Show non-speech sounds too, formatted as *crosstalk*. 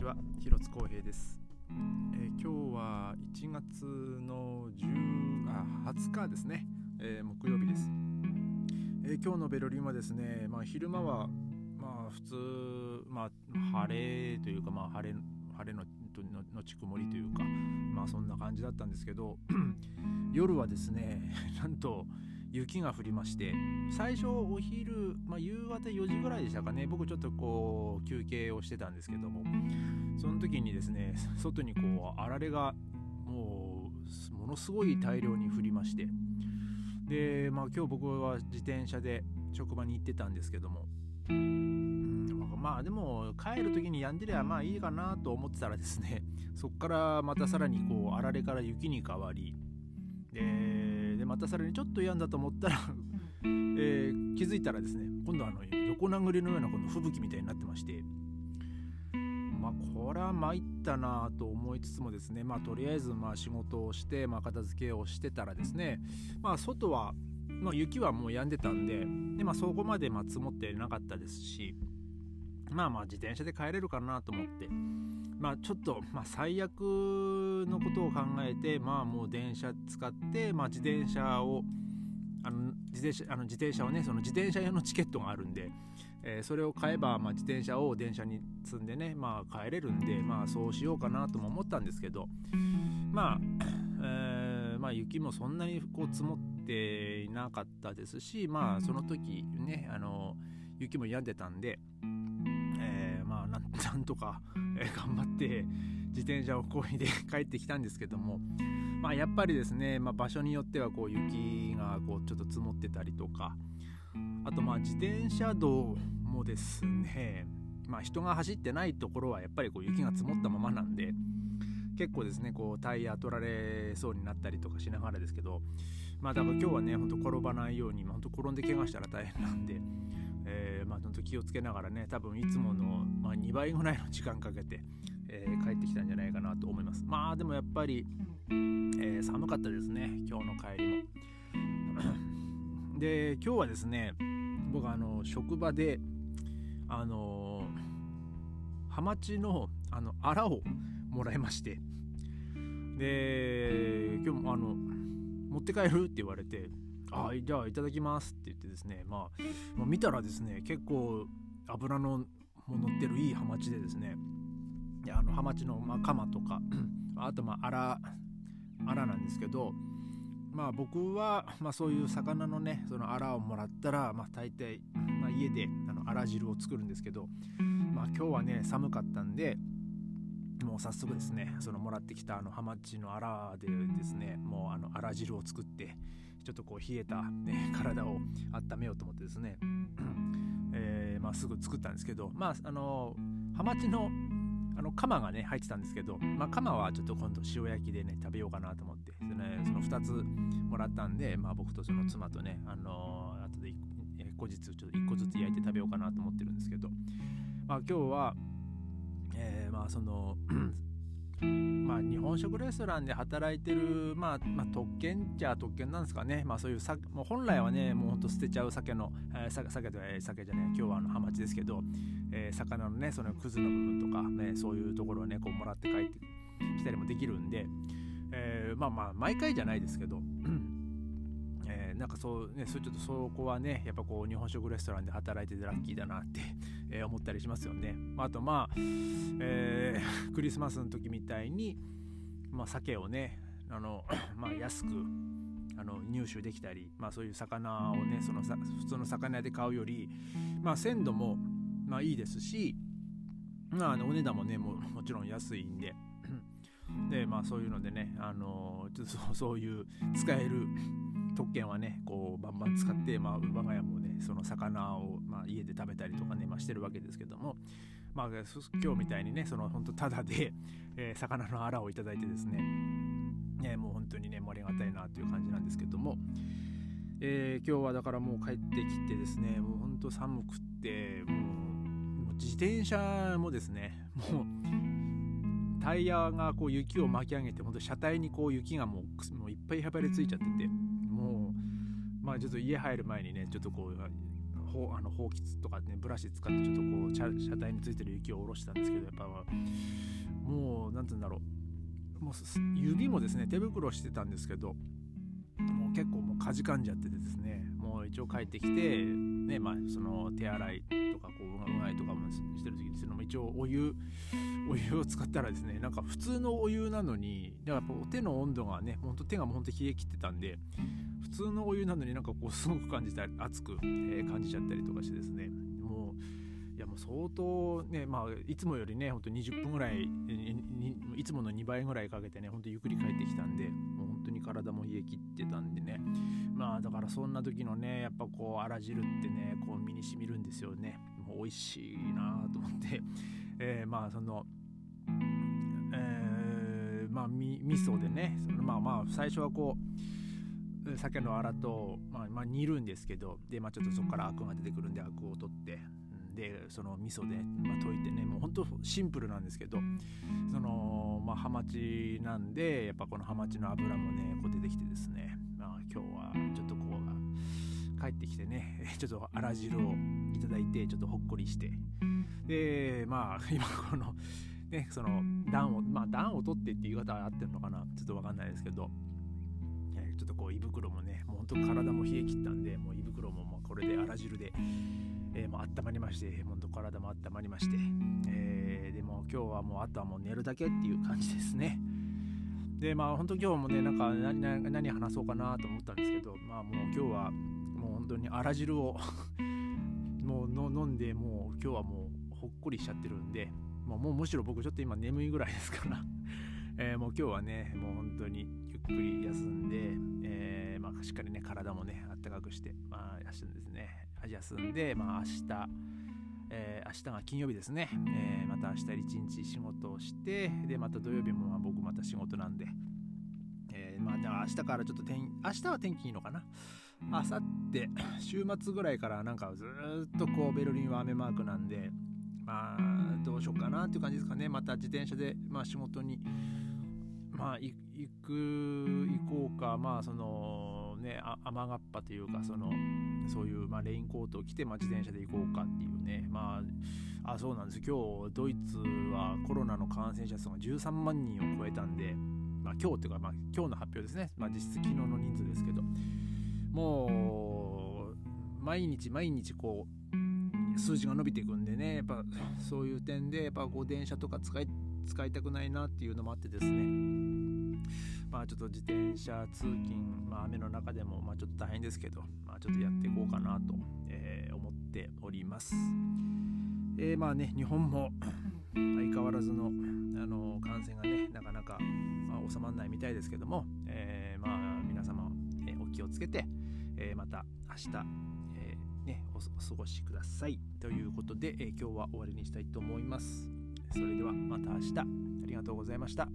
ちは広津光平です、えー今日は1月の10あ20日ですね、えー木曜日です、えー今日のベルリンはですね、まあ、昼間はまあ普通、まあ、晴れというか、まあ、晴れ晴れのののち曇りというかまあそんな感じだったんですけど *clears throat* 夜はですね *laughs* なんと雪が降りまして最初お昼、まあ、夕方4時ぐらいでしたかね。僕ちょっとこう休憩をしてたんですけども。その時にですね外にこうあられがもうものすごい大量に降りまして。で、まあ、今日僕は自転車で職場に行ってたんですけども。まあでも帰る時に止んでりゃまあいいかなと思ってたらですねそこからまたさらにこうあられから雪に変わり。でまたさらにちょっと止んだと思ったら *laughs* えー気づいたらですね今度はあの横殴りのようなこの吹雪みたいになってましてまあこれは参ったなと思いつつもですねまあとりあえずまあ仕事をして、まあ、片付けをしてたらですねまあ外は、まあ、雪はもう止んでたんでで、まあ、そこまでまあ積もってなかったですしまあまあ自転車で帰れるかなと思って。まあちょっと、まあ、最悪のことを考えてまあもう電車使って、まあ、自転車をあの自転車あの自転車をねその自転車用のチケットがあるんで、えーそれを買えば、まあ、自転車を電車に積んでね、まあ、帰れるんで、まあ、そうしようかなとも思ったんですけど。まあ、えーまあ、雪もそんなにこう積もっていなかったですしまあその時ねあの雪も止んでたんで、*laughs* なんとか、えー頑張って自転車をこいで *laughs* 帰ってきたんですけどもまあやっぱりですね、まあ、場所によってはこう雪がこうちょっと積もってたりとかあとまあ自転車道もですねまあ人が走ってないところはやっぱりこう雪が積もったままなんで結構ですねこうタイヤ取られそうになったりとかしながらですけどまあだから今日はねほんと転ばないように、まあ、ほんと転んで怪我したら大変なんで、えーまあほんと気をつけながらね多分いつもの、まあ、2倍ぐらいの時間かけて、えー帰ってきたんじゃないかなと思います。まあでもやっぱり、えー寒かったですね。今日の帰りも。で今日はですね僕あの職場であのハマチのあのアラをもらいまして。で今日もあの持って帰るって言われてあじゃあいただきますって言ってですね、まあ、まあ見たらですね結構油のも乗ってるいいハマチでですねいやあのハマチの、まあ、カマとか *clears throat* あとまあアラアラなんですけどまあ僕は、まあ、そういう魚のねそのアラをもらったら、まあ、大抵、まあ、家であのアラ汁を作るんですけど、まあ、今日はね寒かったんでもう早速ですねそのもらってきたあのハマチのアラでですねもうあのアラ汁を作ってちょっとこう冷えた、ね、*laughs* 体を温めようと思ってですね、*clears throat* えーまあ、すぐ作ったんですけどまああのハマチのあのカマがね入ってたんですけど、まあ、カマはちょっと今度塩焼きでね食べようかなと思ってその,、ね、その2つもらったんで、まあ、僕とその妻とねあのー後で一えー後日ちょっと1個ずつ焼いて食べようかなと思ってるんですけど、まあ、今日は、えーまあそのまあ、日本食レストランで働いてる、まあまあ、特権っちゃ特権なんですかね、まあ、そういうさもう本来はねもうほんと捨てちゃう酒の、えー、酒酒とえー酒じゃない今日はあのハマチですけど、えー魚のねそのくずの部分とか、ね、そういうところをねこうもらって帰ってきたりもできるんで、えーまあまあ毎回じゃないですけど、えなんかそうねそれちょっとそこはねやっぱこう日本食レストランで働いててラッキーだなって、えー思ったりしますよね。あ、とまあ、えー *laughs* クリスマスの時みたいに、まあ、酒をねあの、*coughs* まあ、安くあの入手できたり、まあ、そういう魚をねそのさ普通の魚屋で買うより、まあ、鮮度も、まあ、いいですし、まあ、あのお値段もねももちろん安いんで。でまあそういうのでね、あのちょっとそうそういう使える特権はねこうバンバン使って、まあ、我が家もねその魚を、まあ、家で食べたりとかね、まあ、してるわけですけども、まあ、今日みたいにねその本当ただで、えー魚のアラをいただいてですね。ねもう本当にね盛りがたいなという感じなんですけども、えー今日はだからもう帰ってきてですねもう本当寒くってもうもう自転車もですねもうタイヤがこう雪を巻き上げて本当車体にこう雪がもうもういっぱいへばりついちゃってて。まあちょっと家入る前にねちょっとこうほあのほうきとかねブラシ使ってちょっとこう車車体についてる雪を下ろしたんですけどやっぱもう何て言うんだろう。もう指もですね手袋してたんですけどもう結構もうかじかんじゃっててですねもう一応帰ってきてねまあその手洗いとかこううがいとかもしてる時ですけども一応お湯お湯を使ったらですねなんか普通のお湯なのにやっぱお手の温度がねほんと手がもうほんと冷え切ってたんで普通のお湯なのになんかこうすごく感じた熱く、え、感じちゃったりとかしてですね。もういやもう相当ねまあいつもよりねほんと20分ぐらいいつもの2倍ぐらいかけてねほんとゆっくり帰ってきたんでもう本当に体も冷え切ってたんでね。まあだからそんな時のねやっぱこうあら汁ってねこう身にしみるんですよね。もう美味しいなと思って、*laughs* えー、まあそのえー、まあ味噌でねそのまあまあ最初はこう鮭のアラと、まあ、まあ、煮るんですけどで、まあ、ちょっとそこからアクが出てくるんでアクを取ってでその味噌で、まあ、溶いてねもうほんとシンプルなんですけどその、まあ、ハマチなんでやっぱこのハマチの油もねこう出てきてですね、まあ、今日はちょっとこう帰ってきてね *laughs* ちょっとあら汁をいただいてちょっとほっこりしてでまあ今このねその暖をまあ暖を取ってっていう言い方は合ってるのかなちょっと分かんないですけどちょっとこう胃袋もねもうほんと体も冷え切ったんでもう胃袋ももうこれであら汁で、えー、もう温まりましてほんと体も温まりまして、えー、でも今日はもうあとはもう寝るだけっていう感じですね。でまあ本当今日もねなんか何何話そうかなと思ったんですけどまあもう今日はもう本当にあら汁を *laughs* もう飲んでもう今日はもうほっこりしちゃってるんでもうもうむしろ僕ちょっと今眠いぐらいですからえー、もう今日はねもう本当にゆっくり休んで、えー、まあ、しっかりね体もねあったかくして、まあ、休んですね。休んで、まあ、明日えー、明日が金曜日ですね、えー、また明日一日仕事をしてでまた土曜日もまあ僕また仕事なんで、えー、まあでも明日からちょっと天明日は天気いいのかな？明後日週末ぐらいからなんかずっとこうベルリンは雨マークなんでまあどうしようかなっていう感じですかね。また自転車で、まあ、仕事にまあ行く行こうかまあそのね雨がっぱというかそのそういう、まあ、レインコートを着て、まあ、自転車で行こうかっていうね。まああそうなんです。今日ドイツはコロナの感染者数が13万人を超えたんで、まあ、今日っていうか、まあ、今日の発表ですね、まあ、実質昨日の人数ですけど。もう毎日毎日こう数字が伸びていくんでね。やっぱそういう点でやっぱこう電車とか使い使いたくないなっていうのもあってですね。まあちょっと自転車通勤、まあ、雨の中でもまあちょっと大変ですけど、まあ、ちょっとやっていこうかなと、えー、思っております。えー、まあね日本も相変わらずのあの感染がねなかなか、まあ、収まらないみたいですけども、えー、まあ皆様、えお気をつけて、えまた明日、えね、お過ごしくださいということで、え今日は終わりにしたいと思います。それではまた明日ありがとうございました。